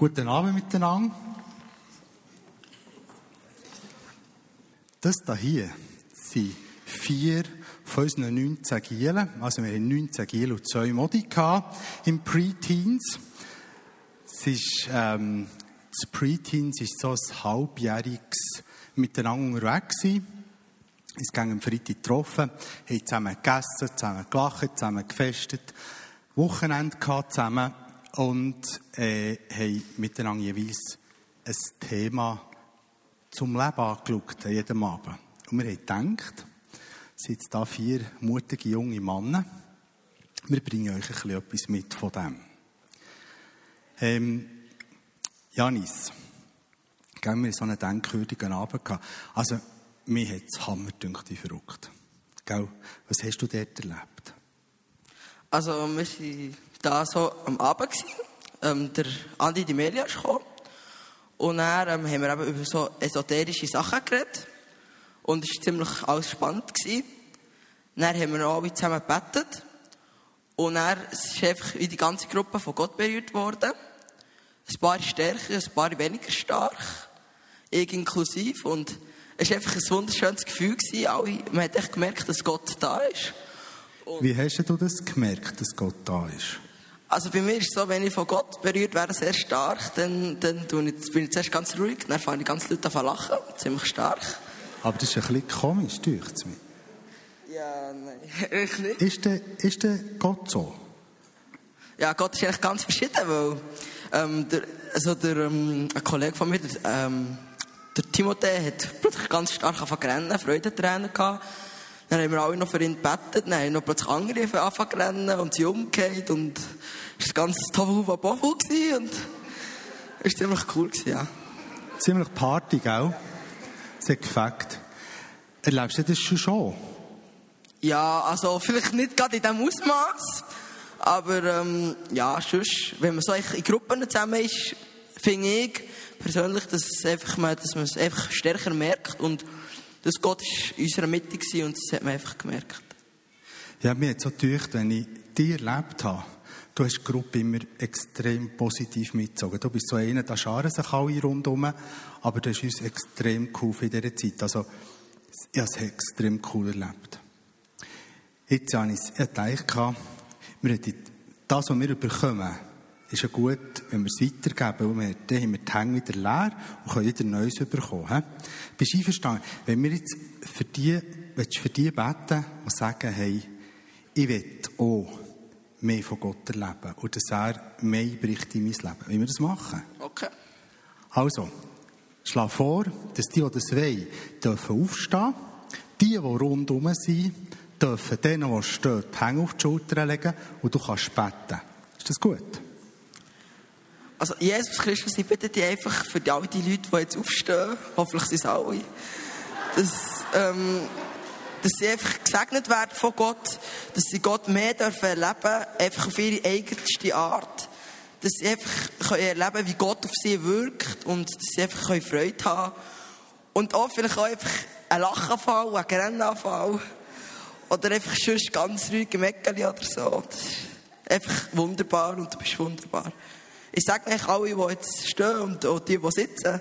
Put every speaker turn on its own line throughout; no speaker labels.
Guten Abend miteinander. Das hier sind vier von unseren 19 Gielen. Also wir haben 19 Gielen und zwei Modi im Pre-Teens. Es ähm, das Pre-Teens ist so ein halbjähriges Miteinander unterwegs gewesen. Uns gingen am Freitag getroffen, haben zusammen gegessen, zusammen gelacht, zusammen gefestet, Wochenende zusammen und äh, haben miteinander jeweils ein Thema zum Leben angeschaut, an jedem Abend. Und wir haben gedacht, es sind hier vier mutige junge Männer, wir bringen euch ein etwas mit von dem. Ähm, Janis, wir so einen denkwürdigen Abend gehabt. Also, mir hat es Hammer dünkt, verrückt. Gell? Was hast du dort erlebt?
Also, wir waren da so am Abend. Ähm, der Andi Di Melia ist gekommen. Und dann ähm, haben wir eben über so esoterische Sachen geredet. Und es war ziemlich alles spannend. Gewesen. Dann haben wir alle zusammen gebetet. Und dann ist einfach die ganze Gruppe von Gott berührt worden. Ein paar stärker, ein paar weniger stark. Ich inklusiv. Und es war einfach ein wunderschönes Gefühl. Gewesen. Alle, man hat echt gemerkt, dass Gott da ist.
Und Wie hast du das gemerkt, dass Gott da ist?
Also bei mir ist es so, wenn ich von Gott berührt werde, sehr stark, dann, dann bin ich zuerst ganz ruhig, dann fange ich ganz laut an zu lachen, ziemlich stark.
Aber das ist ein bisschen komisch, durch es mir.
Ja, nein, ich nicht.
Ist der, ist der Gott so?
Ja, Gott ist eigentlich ganz verschieden, weil ähm, der, also der, ähm, ein Kollege von mir, der, ähm, der Timothée, hat plötzlich ganz stark angefangen zu rennen, Freudentränen gehabt. Dann haben wir alle noch für ihn gebetet, dann haben noch plötzlich andere angefangen zu rennen und sie umgekehrt und es war ganz Tofu Bofu und es war ziemlich cool, gewesen, ja.
Ziemlich Party, gell? Sehr gefällt. Erlebst du das schon schon?
Ja, also vielleicht nicht gerade in diesem Ausmaß, aber ähm, ja, sonst, wenn man so in Gruppen zusammen ist, finde ich persönlich, dass, es einfach, dass man es einfach stärker merkt und dass Gott in unserer Mitte war und das hat man einfach gemerkt.
Ja, mir hat so gedacht, wenn ich dich erlebt habe, du hast die Gruppe immer extrem positiv mitgezogen. Du bist so einer, da scharen sich alle rundherum, aber du hast uns extrem cool in dieser Zeit. Also, ich habe es extrem cool erlebt. Jetzt habe ich gedacht, wir das, was wir bekommen, ist ja gut, wenn wir es weitergeben, weil wir, dann haben wir die Hänge wieder leer und können wieder Neues bekommen. He? Bist du einverstanden? Wenn wir jetzt für die, willst du für die beten und sagen, hey, ich will auch mehr von Gott erleben und dass er mehr bricht in mein Leben. Wie wir das machen?
Okay.
Also, schlage vor, dass die, die das wollen, dürfen aufstehen. Die, die rundherum sind, dürfen denen, die stehen, die Hänge auf die Schulter legen und du kannst beten. Ist das gut?
Also, Jesus Christus, ich bitte dich einfach für all die Leute, die jetzt aufstehen, hoffentlich sind es alle, dass, ähm, dass sie einfach gesegnet werden von Gott, dass sie Gott mehr dürfen erleben, einfach auf ihre eigenste Art, dass sie einfach erleben können wie Gott auf sie wirkt und dass sie einfach Freude haben können. Und auch vielleicht auch einfach ein Lachenfall, ein Grennanfall oder einfach sonst ganz ruhig im Eckeli oder so. Das ist einfach wunderbar und du bist wunderbar. Ich sage euch alle, die jetzt stehen und auch die, die sitzen,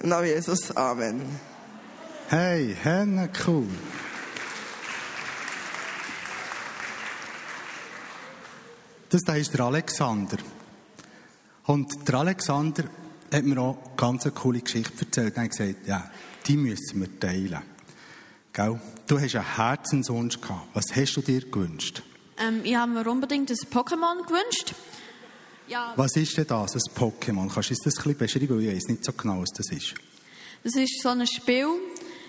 im Namen Jesus, Amen.
Hey, Henne, cool. Das da ist der Alexander. Und der Alexander hat mir auch eine ganz coole Geschichte erzählt. Er hat gesagt, ja, die müssen wir teilen. Gell? Du hast einen Herzenswunsch gehabt. Was hast du dir gewünscht?
Ähm, ich habe mir unbedingt ein Pokémon gewünscht.
Ja. Was ist denn das, ein Pokémon? Kannst du das ein bisschen beschreiben? Ich weiß nicht so genau, was das ist.
Das ist so ein Spiel,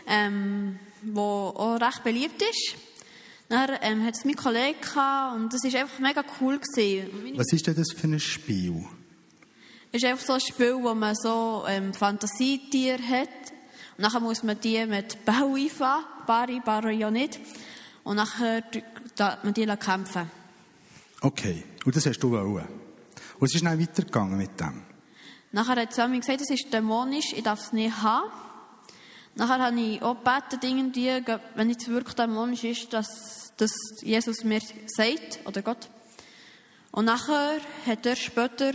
ähm, das auch recht beliebt ist. Dann ähm, hat es mein Kollege gehabt, und das war einfach mega cool. Gewesen.
Was ist denn das für ein Spiel?
Es ist einfach so ein Spiel, wo man so ähm, Fantasietiere hat. Und nachher muss man die mit Bau einfangen. Bari, Bari ja nicht. Und nachher darf man die kämpfen.
Okay. Und das hast du wollen? Und es ist dann weitergegangen mit dem?
Nachher hat Sammy gesagt, es ist dämonisch, ich darf es nicht haben. Nachher habe ich auch gebeten, wenn es wirklich dämonisch ist, dass, dass Jesus mir sagt, oder Gott. Und nachher hat er später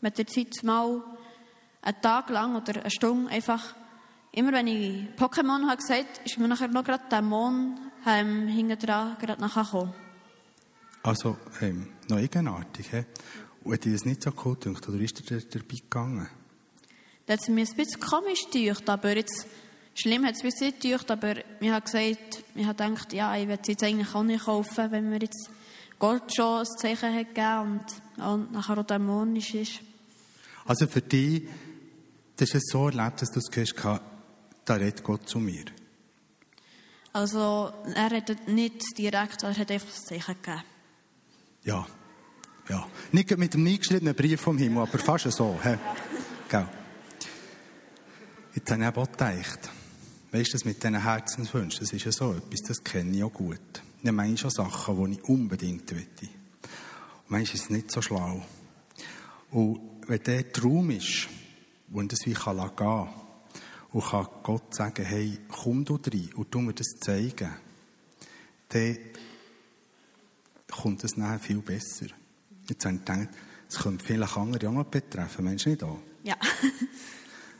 mit der Zeit mal einen Tag lang oder eine Stunde einfach, immer wenn ich Pokémon habe gesagt, ist mir nachher noch gerade der Mond ähm, hinten dran gerade nachher gekommen.
Also, ähm, noch eigenartig, hä? Und hat dir das nicht so cool gedacht, oder ist dir dabei gegangen?
Das hat mir ein bisschen komisch gedacht, aber jetzt, schlimm hat es bis nicht gedacht, aber ich habe gesagt, ich habe gedacht, ja, ich werde es jetzt eigentlich auch nicht kaufen, wenn mir jetzt Gott schon ein Zeichen hat gegeben und, und nachher auch dämonisch ist.
Also für dich, das ist es so erlebt, dass du es gehört hast, da redet Gott zu mir.
Also, er hat nicht direkt, er hat einfach das Zeichen gegeben.
Ja, ja. Nicht mit einem eingeschriebenen Brief vom Himmel, aber fast so. He? Jetzt habe ich auch gedacht, weißt du, das mit diesen Herzenswünschen, das ist ja so etwas, das kenne ich auch gut. Ich habe manchmal schon Sachen, die ich unbedingt möchte. Und manchmal ist es nicht so schlau. Und wenn der Traum ist, wo das wie kann gehen kann, und kann Gott sagen, hey, komm du rein und tu mir das zeigen, dann kommt es nachher viel besser. Jetzt habe ich gedacht, es könnte vielleicht andere auch noch betreffen, Menschen nicht auch?
Ja.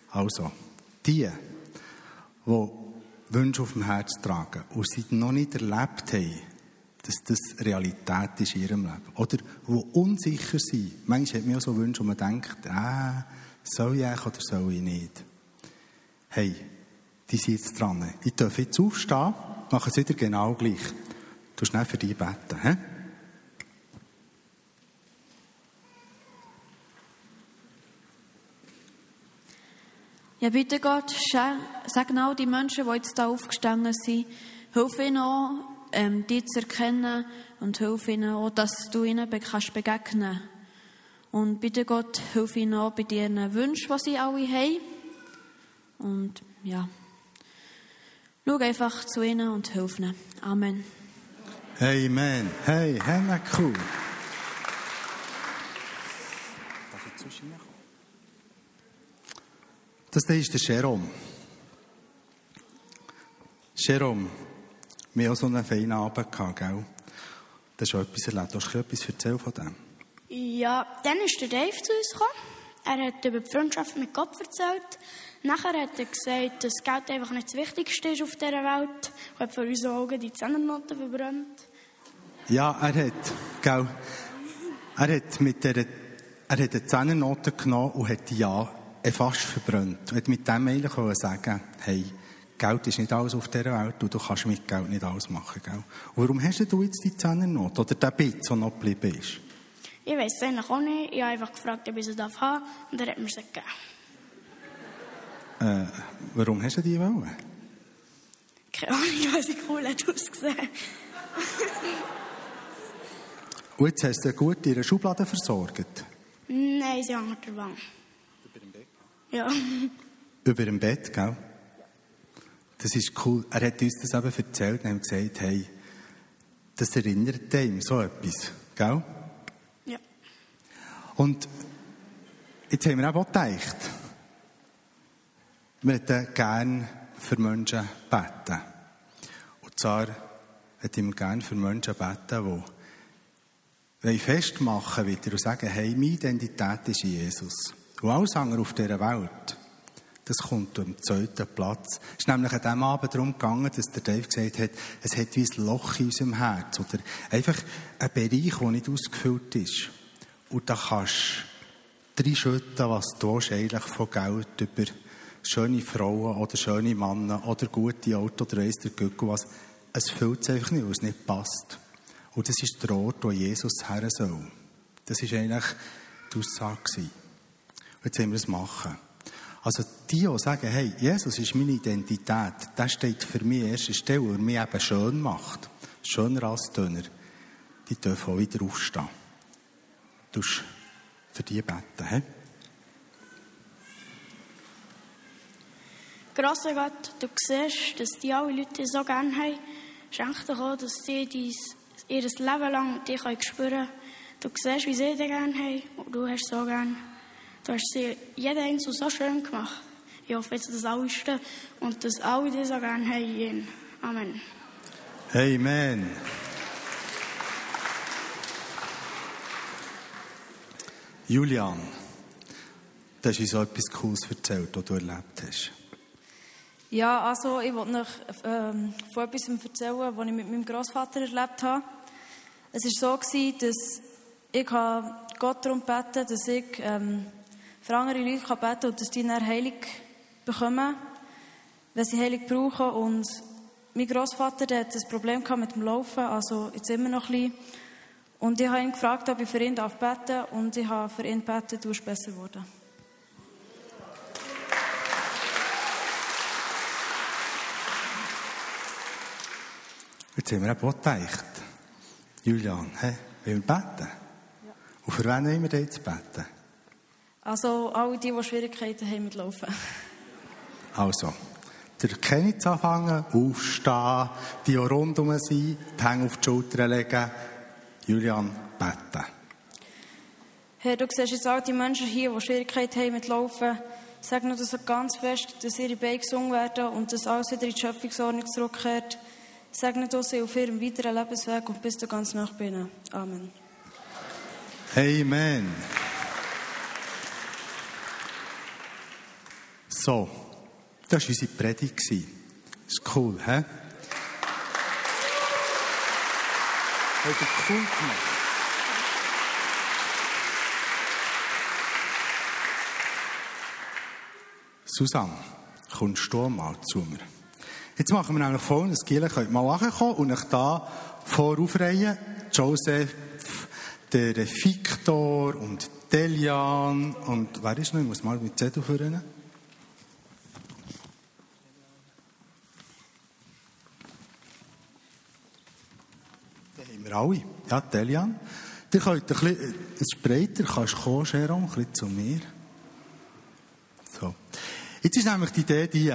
Also, die, die Wünsche auf dem Herz tragen und sie noch nicht erlebt haben, dass das Realität ist in ihrem Leben. Oder die unsicher sind. Manchmal hat man auch so Wünsche, wo man denkt, ah, soll ich oder soll ich nicht? Hey, die sind jetzt dran. Die dürfen jetzt aufstehen, machen es wieder genau gleich. Du schnell für die beten. He?
Ja, bitte Gott, sag genau die Menschen, die jetzt da aufgestanden sind, hilf ihnen auch, ähm, die zu erkennen und hilf ihnen auch, dass du ihnen kannst begegnen Und bitte Gott, hilf ihnen auch bei ihren Wünschen, die sie alle haben. Und ja, schau einfach zu ihnen und hilf ihnen. Amen.
Amen. Hey, hey, cool. Das da ist der Jerome. Jerome, wir haben so einen feinen Abend gehabt, gell? Das ist schon etwas erlebt. Hast du etwas erzählt von dem?
Ja, dann ist der Dave zu uns gekommen. Er hat über die Freundschaft mit Gott erzählt. Nachher hat er gesagt, dass Geld einfach nicht das Wichtigste ist auf dieser Welt. Und hat vor unseren Augen die Zehnernoten verbrannt.
Ja, er hat, gell, er hat mit der, er hat eine Zehnernote genommen und hat ja fast verbrannt. Und mit dem eigentlich sagen, hey, Geld ist nicht alles auf dieser Welt und du kannst mit Geld nicht alles machen, gell? Und warum hast du jetzt die Zehnernote oder den Bit, der noch geblieben ist?
Ich weiß es eigentlich auch nicht. Ich habe einfach gefragt, ob ich sie haben darf und er hat mir sie gegeben.
Äh, warum hast du die wollen?
Keine Ahnung, weil sie cool hat ausgesehen.
Und jetzt hast du gut in ihre Schublade versorgt?
Nein, sie hängt der Wand.
Über dem Bett?
Ja.
Über dem Bett, gell? Das ist cool. Er hat uns das eben erzählt und hat gesagt, hey, das erinnert ihm so etwas, gell?
Ja.
Und jetzt haben wir auch gedacht, wir hätten gerne für Menschen beten. Und zwar hätten wir gerne für Menschen beten, die festmachen wieder und sagen, hey, meine Identität ist Jesus. Und alles andere auf dieser Welt, das kommt am zweiten Platz. Es ist nämlich an diesem Abend darum gegangen, dass der Dave gesagt hat, es hat wie ein Loch in unserem Herz oder einfach ein Bereich, der nicht ausgefüllt ist. Und da kannst du reinschütten, was du eigentlich von Geld über schöne Frauen oder schöne Männer oder gute Auto oder weiss der was. Es füllt es einfach nicht, weil es nicht passt. Und das ist der Ort, wo Jesus her soll. Das war eigentlich die Aussage. Jetzt wollen wir es machen. Also die, die sagen, hey, Jesus ist meine Identität, das steht für mich an erster Stelle, weil er mich eben schön macht. Schöner als Döner. Die dürfen auch wieder aufstehen. Du für die beten, he?
Grosser Gott, du siehst, dass die alle Leute so gerne haben. Schenk dir auch, dass sie dies, ihr Leben lang dir spüren können. Du siehst, wie sie dich gerne haben und du hast so gerne. Du hast sie jeden Einzel so schön gemacht. Ich hoffe jetzt, dass alle stehen und dass alle dich so gerne haben. Amen.
Amen. Julian, du hast uns so etwas Cooles erzählt, was du erlebt hast.
Ja, also ich wollte noch ähm, von etwas erzählen, was ich mit meinem Großvater erlebt habe. Es war so, gewesen, dass ich Gott darum gebeten dass ich ähm, für andere Leute beten kann und dass die dann Heilung bekommen, wenn sie Heilung brauchen. Und mein Großvater hat ein Problem mit dem Laufen, also jetzt immer noch ein bisschen. Und ich habe ihn gefragt, ob ich für ihn beten darf und ich habe für ihn gebeten, du bist besser geworden.
Jetzt haben wir auch gedacht, Julian, hey, wollen wir beten? Ja. Und für wen wollen wir jetzt beten?
Also, alle die, die Schwierigkeiten haben mit Laufen.
Also, der zu anfangen, aufstehen, die, die rundherum sind, die Hände auf die Schulter legen. Julian, beten.
Herr, du siehst jetzt all die Menschen hier, die Schwierigkeiten haben mit Laufen. Sag nur das ganz fest, dass ihre Beine gesungen werden und dass alles wieder in die Schöpfungsordnung zurückkehrt. Segne du sie auf ihrem weiteren Lebensweg und bis du ganz nach binnen. Amen.
Amen. So, das war unsere Predigt. Ist cool, hä? Hat er cool gemacht. Susanne, kommst du mal zu mir? Jetzt machen wir nämlich folgendes. Giele könnt mal ankommen und euch da voraufreihen. Joseph, der Victor und Delian und wer ist noch? Ich muss mal mit Zettel führen. Den haben wir alle. Ja, Delian. Ihr könnt ein bisschen, es ist breiter, kannst du kommen, Jerome, ein bisschen zu mir. So. Jetzt ist nämlich die Idee die,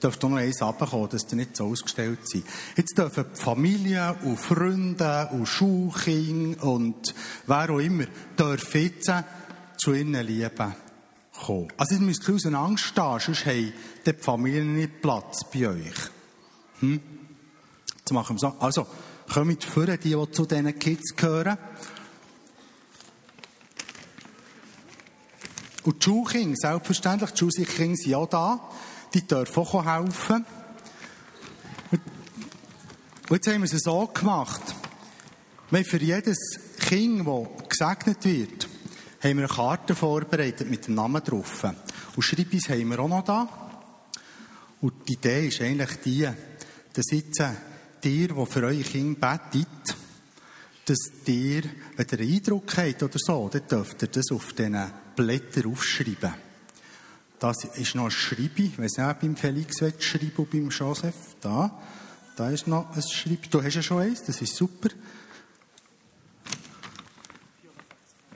dürft auch noch eins runterkommen, dass die nicht so ausgestellt sind. Jetzt dürfen die Familie und Freunde und Schulkinder und wer auch immer, dürfen jetzt zu ihren Lieben kommen. Also ihr müsst aus Angst stehen, sonst haben die Familien nicht Platz bei euch. Hm? Jetzt machen wir so. Also, kommt vor, die, die zu diesen Kids gehören. Und die Schulkinder, selbstverständlich, die Schulkinder sind auch da die dürfen auch helfen. Und jetzt haben wir es so gemacht. Wir für jedes Kind, das gesegnet wird, haben wir eine Karte vorbereitet mit dem Namen drauf. Und Schreibis haben wir auch noch da. Und die Idee ist eigentlich die, dass jetzt dir, die für eure Kinder betet, dass ihr, wenn ihr einen Eindruck habt oder so, dann dürft ihr das auf diesen Blättern aufschreiben. Das ist noch ein Schreibi. Ich weiß nicht, beim Felix schreiben und beim Joseph. Da. Da ist noch ein Schreibi. Du hast ja schon eins. Das ist super.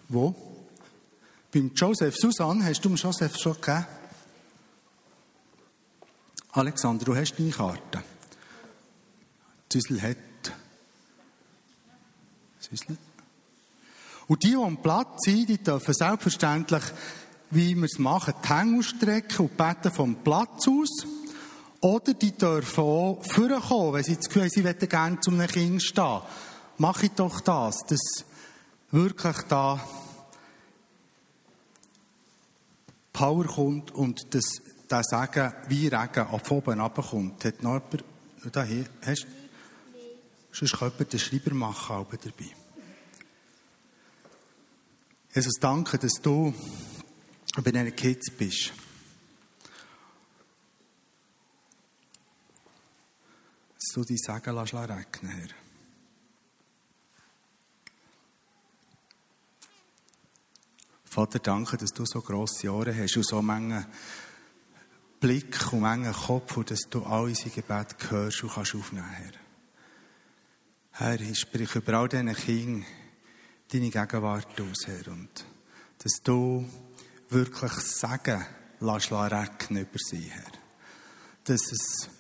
Wo? Beim Joseph. Susanne, hast du dem Joseph schon gegeben? Alexander, du hast deine Karte. Süssel hat. Süssel. Und die, die am Platz sind, die dürfen selbstverständlich wie wir es machen, die Hänge ausstrecken und beten vom Platz aus. Oder die dürfen auch vorkommen, wenn sie das Gefühl haben, sie gerne zu einem Kind stehen. Mach ich doch das, dass wirklich da Power kommt und dass der Segen wie Regen ab oben runterkommt. Hat noch jemand, da hier, hast, sonst kann jemand den Schreiber machen, aber dabei. Jesus, danke, dass du bei diesen Kids bist. Dass du dein Segen lässt regnen, Herr. Vater, danke, dass du so grosse Ohren hast und so Menge Blick und Menge Kopf und dass du all unsere Gebete hörst und kannst aufnehmen, Herr. Herr, ich spreche über all diesen Kindern deine Gegenwart aus, Herr, und dass du wirklich sagen lass regnen über sie, Herr. Dass es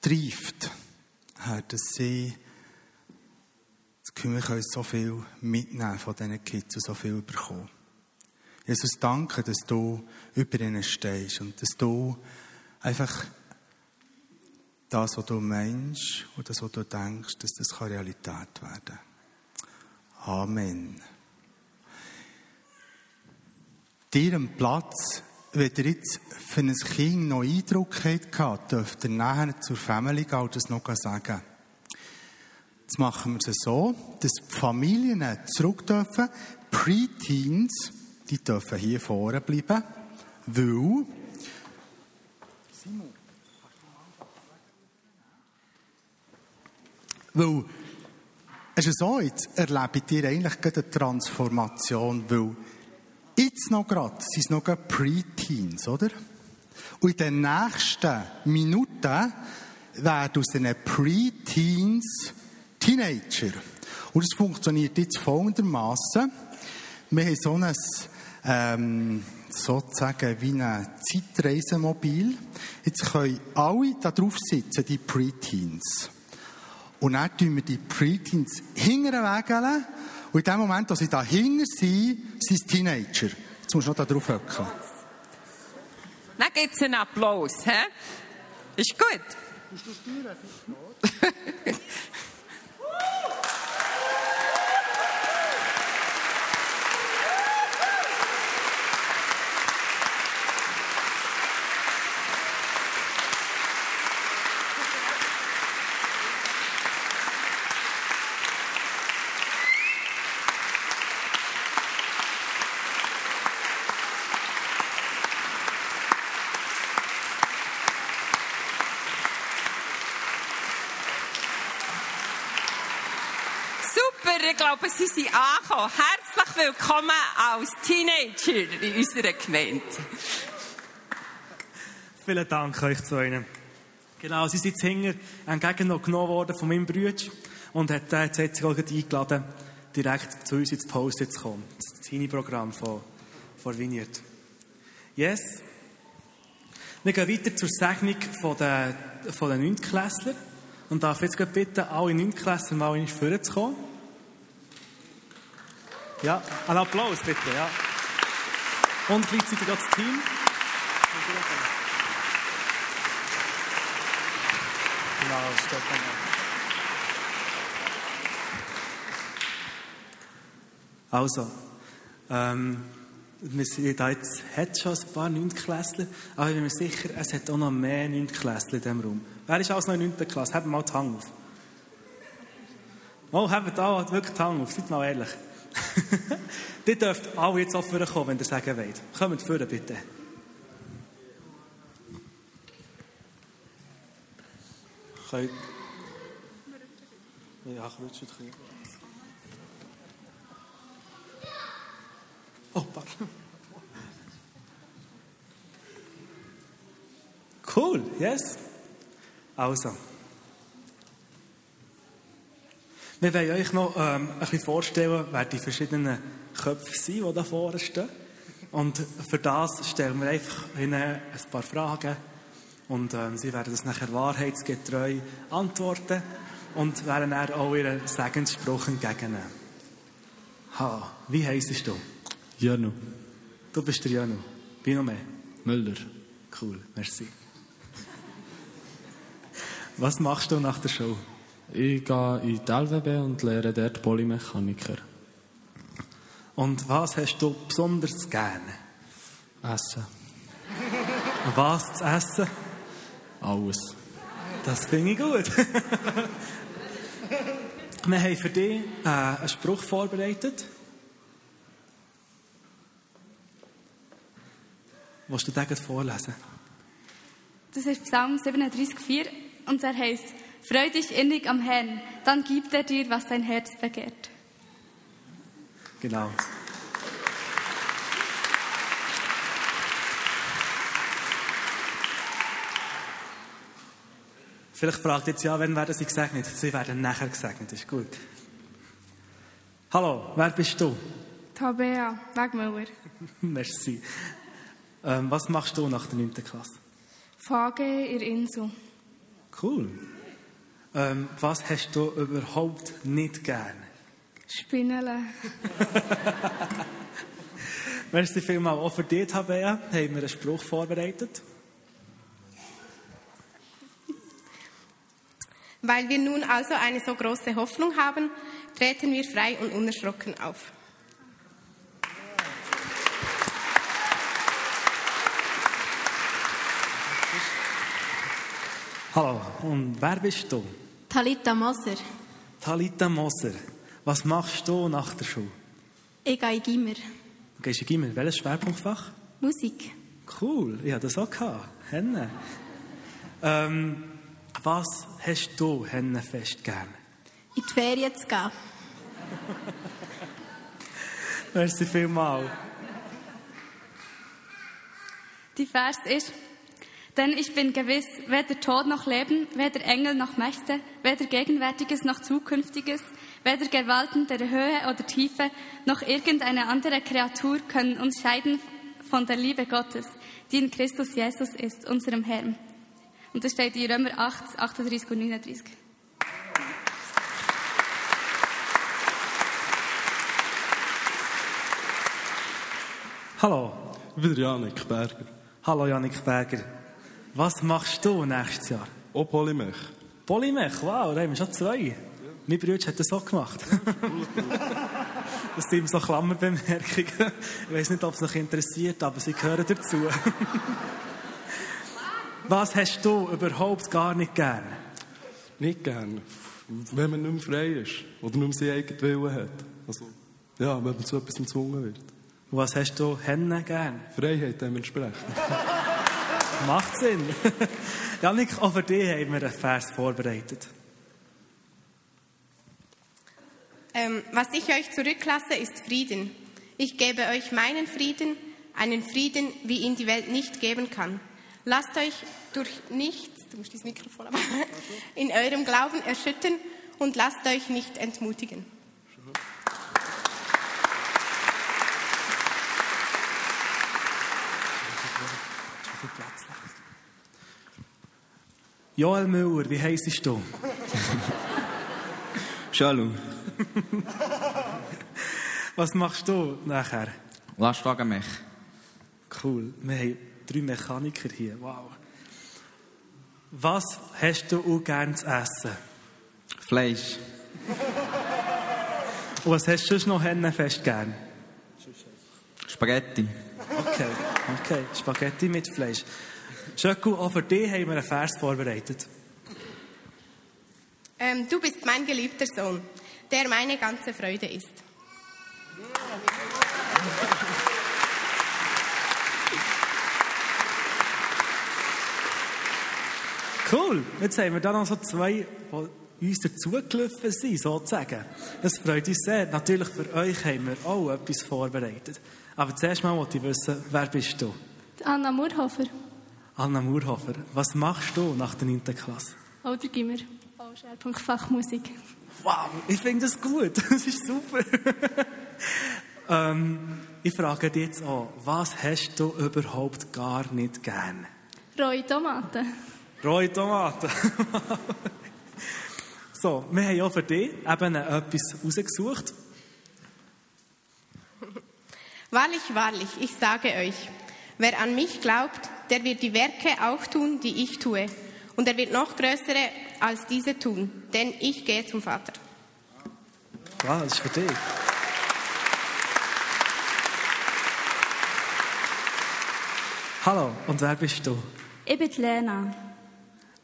trifft, Herr, dass sie das Gefühl, wir können so viel mitnehmen von diesen Kids und so viel bekommen. Jesus, danke, dass du über ihnen stehst und dass du einfach das, was du meinst und das, was du denkst, dass das Realität werden kann. Amen. Ihrem Platz, wenn ihr jetzt für ein Kind noch Eindruck habt, dürft ihr nachher zur Family gehen das noch sagen. Jetzt machen wir es so, dass die Familien zurück dürfen. Preteens, die dürfen hier vorne bleiben, weil Weil, es ist so, jetzt erlebt ihr eigentlich gerade eine Transformation, weil jetzt noch gerade, sind es noch gerade Preteens, oder? Und in den nächsten Minuten werden aus diesen Preteens Teenager. Und es funktioniert jetzt folgendermaßen. Wir haben so ein, ähm, sozusagen wie ein Zeitreisemobil. Jetzt können alle da drauf sitzen, die Preteens. Und dann tun wir die Preteens hingern wegeln. Und in dem Moment, als sie da hinger sind, sind es Teenager. Jetzt musst du noch da drauf hocken.
Dann gibt es einen Applaus. He? Ist gut. Super, ich glaube, Sie sind angekommen. Herzlich willkommen als Teenager in unserer Gemeinde.
Vielen Dank euch zu Ihnen. Genau, Sie sind hinten entgegen noch genommen worden von meinem Bruder und hat äh, jetzt eingeladen, direkt zu uns ins Post zu kommen. Das Teenie-Programm von, von Vineyard. Yes. Wir gehen weiter zur Segnung von den, von den 9. Klässlern. Und darf jetzt bitten, alle 9. Klässler mal in die zu kommen. Ja, ein Applaus bitte, ja. Und gleichzeitig auch das Team. Genau, Stefan. Also, ähm, wir sind jetzt, hat schon ein paar Neuntklässler, aber ich bin mir sicher, es hat auch noch mehr Neuntklässler in diesem Raum. Wer ist alles noch in der 9. Klasse? Habt mal die Hand auf. Oh, habt da wirklich die Hand auf, seid mal ehrlich. die dürft alle jetzt auch kommen, wenn ihr sagen wollt. Kommt vorne bitte. Könnt... Ja, ich rutsche ein. Oh, pardon. Cool, yes. Also. Wir wollen euch noch ähm, ein bisschen vorstellen, wer die verschiedenen Köpfe sind, die da vorne stehen. Und für das stellen wir einfach ihnen ein paar Fragen. Und ähm, sie werden das nachher wahrheitsgetreu antworten und werden dann auch ihren Segensspruch entgegennehmen. Ha, wie heisst du?
Janu.
Du bist der Janu. Wie noch mehr?
Müller.
Cool, merci. Was machst du nach der Show?
Ich gehe in die LWB und lehre dort Polymechaniker.
Und was hast du besonders gerne?
Essen.
Was zu essen?
Alles.
Das finde ich gut. Wir haben für dich äh, einen Spruch vorbereitet. Willst du den vorlesen?
Das ist Psalm 37,4 und er heißt: Freu dich innig am Herrn, dann gibt er dir, was dein Herz begehrt.
Genau. Vielleicht fragt jetzt ja, wann werden sie gesegnet? Sie werden nachher gesegnet, ist gut. Hallo, wer bist du?
Tabea, Wegmauer.
Merci. Ähm, was machst du nach der 9. Klasse?
Fage in Insel.
Cool. Ähm, was hast du überhaupt nicht gern?
Spinnele.
Merci vielmals. Auch für dich, Tabea, haben wir einen Spruch vorbereitet.
Weil wir nun also eine so große Hoffnung haben, treten wir frei und unerschrocken auf.
Hallo, und wer bist du?
Talita Moser.
Talita Moser. Was machst du nach der Schule?
Ich gehe in Gimmer.
Du gehst in Gimmer. Welches Schwerpunktfach?
Musik.
Cool, ich hatte das auch. Gehabt. Henne. Ähm, was hast du Hennenfest gern?
In die Ferien zu gehen.
Merci vielmals.
Die Vers ist, denn ich bin gewiss, weder Tod noch Leben, weder Engel noch Mächte, weder Gegenwärtiges noch Zukünftiges, weder Gewalten der Höhe oder Tiefe, noch irgendeine andere Kreatur können uns scheiden von der Liebe Gottes, die in Christus Jesus ist, unserem Herrn. Und das steht in Römer 8, 38 und 39.
Hallo.
Ich bin Janik Berger.
Hallo Janik Berger. Was machst du nächstes Jahr?
Auch Polymech.
Polymech, wow, da haben wir schon zwei. Mein Bruder hat das so gemacht. das sind so Klammerbemerkungen. Ich weiß nicht, ob es euch interessiert, aber sie gehören dazu. Was hast du überhaupt gar nicht gern?
Nicht gern. Wenn man nicht mehr frei ist. Oder nicht mehr seinen eigenen Willen hat. Also, ja, wenn man zu etwas gezwungen wird.
Und was hast du Hennen gern?
Freiheit dementsprechend.
Macht Sinn. Janik, auch für dich haben wir einen Vers vorbereitet.
Ähm, was ich euch zurücklasse, ist Frieden. Ich gebe euch meinen Frieden, einen Frieden, wie ihn die Welt nicht geben kann. Lasst euch durch nichts, du musst das Mikrofon aber, in eurem Glauben erschüttern und lasst euch nicht entmutigen.
Joel Müller, wie heisst du?
Schalu.
Was machst du nachher?
Lastwagenmech.
Cool. Wir haben drei Mechaniker hier. Wow. Was hast du auch gern zu essen?
Fleisch.
Und was hast du sonst noch Hennenfest gern?
Spaghetti.
Okay, okay. Spaghetti mit Fleisch. Schöcku, auch für dich haben wir einen Vers vorbereitet.
Ähm, du bist mein geliebter Sohn, der meine ganze Freude ist.
Cool. Jetzt haben wir da noch so zwei, die uns dazugelaufen sind, sozusagen. Das freut uns sehr. Natürlich für euch haben wir auch etwas vorbereitet. Aber zuerst mal wollte ich wissen, wer bist du?
Anna Murhofer.
Anna Murhofer, was machst du nach der 9. Klasse?
Oder Gimmer. Auch Schwerpunkt Fachmusik.
Wow, ich finde das gut. Das ist super. ähm, ich frage dich jetzt auch, was hast du überhaupt gar nicht gern?
Rohe Tomaten.
Rohe Tomaten. so, wir haben auch für dich eben etwas rausgesucht.
Wahrlich, wahrlich, ich sage euch, wer an mich glaubt, der wird die Werke auch tun, die ich tue. Und er wird noch größere als diese tun, denn ich gehe zum Vater.
Wow, das ist für dich. Hallo, und wer bist du?
Ich bin Lena.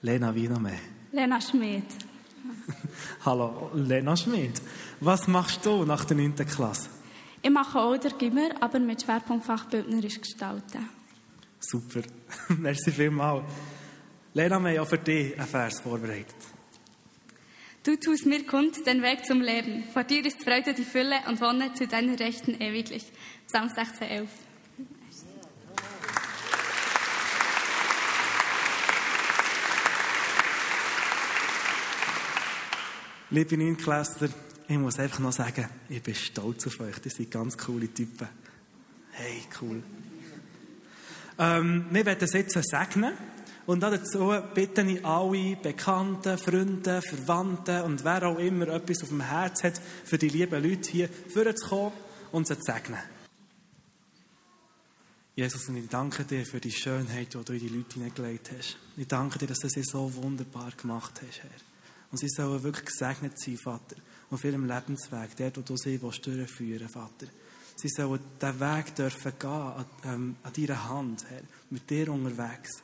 Lena wie noch mehr?
Lena Schmidt.
Hallo, Lena Schmidt. Was machst du nach der 9. Klasse?
Ich mache auch der Gimmer, aber mit Schwerpunkt Fachbildnerisch gestalten.
Super. Merci vielmals. Lena, wir haben auch für dich einen Vers vorbereitet.
Du tust mir kund den Weg zum Leben. Vor dir ist Freude die Fülle und Wonne zu deiner Rechten ewiglich. Psalm 16, 11.
Liebe Neunklässler, ich muss einfach noch sagen, ich bin stolz auf euch. Ihr seid ganz coole Typen. Hey, cool. Ähm, wir werden es jetzt segnen. Und dazu bitte ich alle Bekannten, Freunde, Verwandten und wer auch immer etwas auf dem Herz hat, für die lieben Leute hier vorzukommen und sie zu segnen. Jesus, und ich danke dir für die Schönheit, die du in die Leute hineingelegt hast. Ich danke dir, dass du sie so wunderbar gemacht hast, Herr. Und sie sollen wirklich gesegnet sein, Vater, auf ihrem Lebensweg, der, wo du sie durchführen Vater. Sie sollen den Weg dürfen gehen, an, ähm, an deiner Hand, Herr, mit dir unterwegs.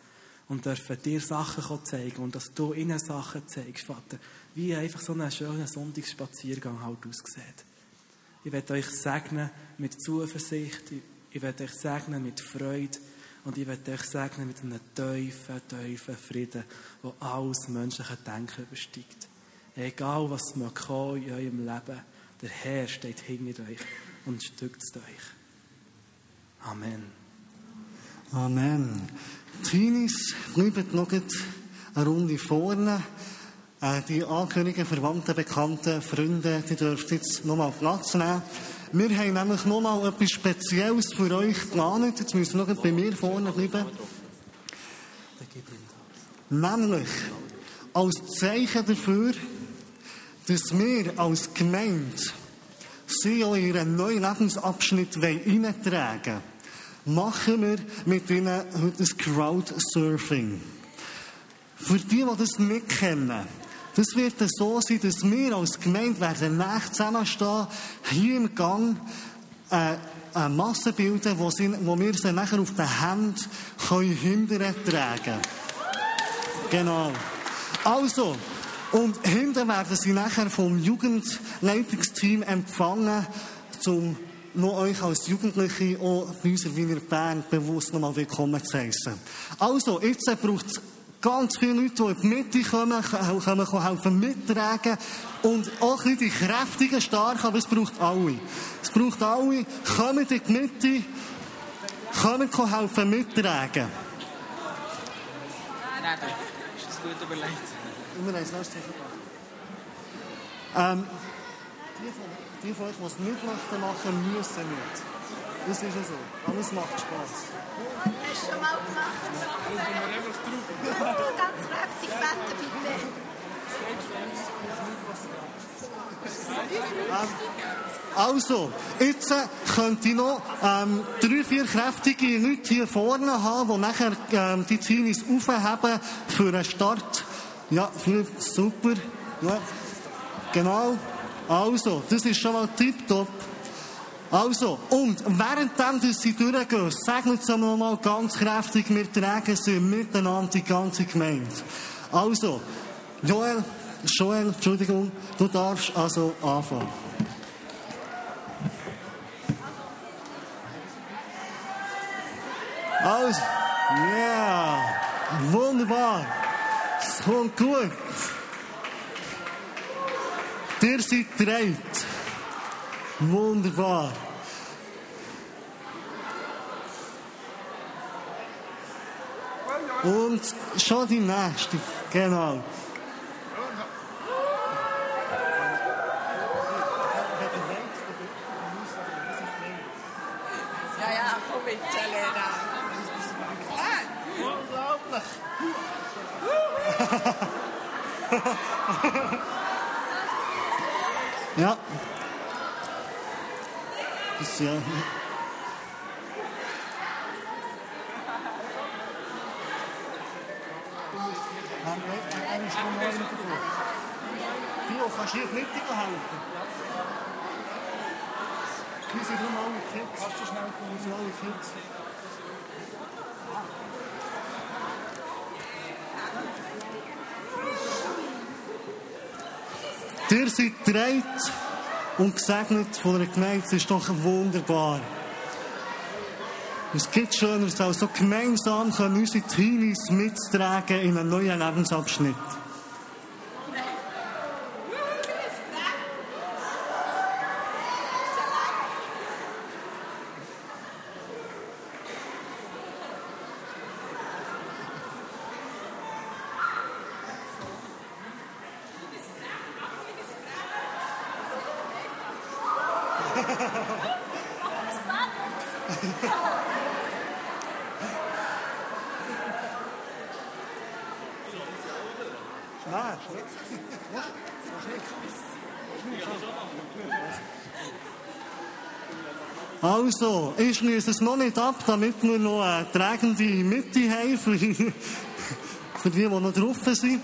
und dürfen dir Sachen zeigen und dass du ihnen Sachen zeigst, Vater. Wie einfach so ein schöner Sonntagsspaziergang halt aussieht. Ich werde euch segnen mit Zuversicht, ich werde euch segnen mit Freude und ich werde euch segnen mit einem tiefen, tiefen Frieden, der alles menschliche Denken übersteigt. Egal was man kommen in eurem Leben, der Herr steht hinter euch und stützt euch. Amen.
Amen. Teenies, bleibt noch eine Runde vorne. Äh, die Angehörigen, Verwandten, Bekannten, Freunde, die dürfen jetzt nochmal Platz nehmen. Wir haben nämlich nochmal etwas Spezielles für euch geplant. Jetzt müssen wir noch bei mir vorne bleiben. Nämlich als Zeichen dafür, dass wir als Gemeinde sie in ihren neuen Lebensabschnitt hineintragen wollen, machen wir mit ihnen heute ein Crowdsurfing. Für die, die das nicht kennen, das wird so sein, dass wir als Gemeinde werden nach zusammenstehen, hier im Gang, äh, eine Masse bilden, wo, sie, wo wir sie nachher auf den Händen können hinterher tragen Genau. Also, und hinten werden sie nachher vom Jugendleitungsteam empfangen, um noch euch als Jugendliche auch bei unserer Wiener Band bewusst nochmal willkommen zu heißen. Also, jetzt braucht es ganz viele Leute, die in die Mitte kommen, können helfen mittragen und auch die kräftigen, starken, aber es braucht alle. Es braucht alle, kommen in die Mitte, kommen helfen mittragen.
Nein, das ist gut überlegt.
Wir haben es erst ähm, die, von, die von euch, die es nicht möchten machen, müssen nicht. Das ist ja so. Aber es macht Spaß.
Hast du schon mal gemacht? Ja, du ganz kräftig beten, bitte.
Ähm, also, jetzt äh, könnte ich noch ähm, drei, vier kräftige Leute hier vorne haben, die nachher ähm, die Teenies aufheben für einen Start. Ja, super. Ja, genau. Also, das ist schon mal tipptopp. Also, und währenddem, dass sie durchgehen, segnet sie noch mal ganz kräftig, wir tragen sie miteinander die ganze Gemeinde. Also, Joel, Joel, Entschuldigung, du darfst also anfangen. Also, ja, yeah. wunderbar. Kommt gut. Ihr seid dreit. Wunderbar. Und schon die nächste, genau.
Ja, ja, komm mit, Selena.
Ja. Das, ja. Eine Stunde weiter davor. Fio, kannst du hier auf Mitte helfen? Wir sind nur alle Kids. Kannst du schnell kommen? Wir sind alle Kids. Ihr seid dreit und gesegnet von einer Gemeinde. Das ist doch wunderbar. Es gibt Schöneres, als so gemeinsam können unsere Teenies mittragen in einen neuen Lebensabschnitt. Also, ich schließe es noch nicht ab, damit wir noch eine tragende Mitte haben für, für die, die noch drauf sind.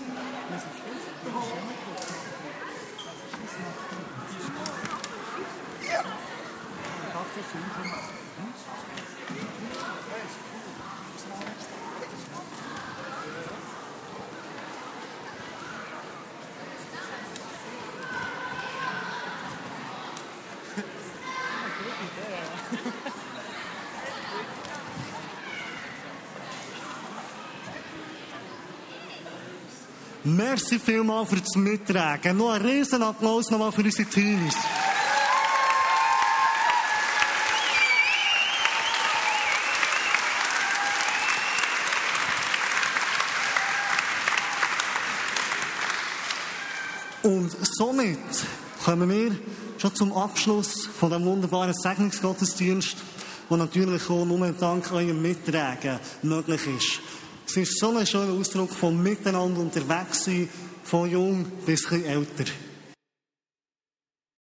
Merci vielmals für das Mittragen. Noch einen riesen Applaus nochmal für unsere Teams. Und somit kommen wir schon zum Abschluss von diesem wunderbaren Segnungsgottesdienst, der natürlich auch nur dank eurem Mittragen möglich ist. Es ist so ein schöner Ausdruck von Miteinander unterwegs sein, von jung bis älter.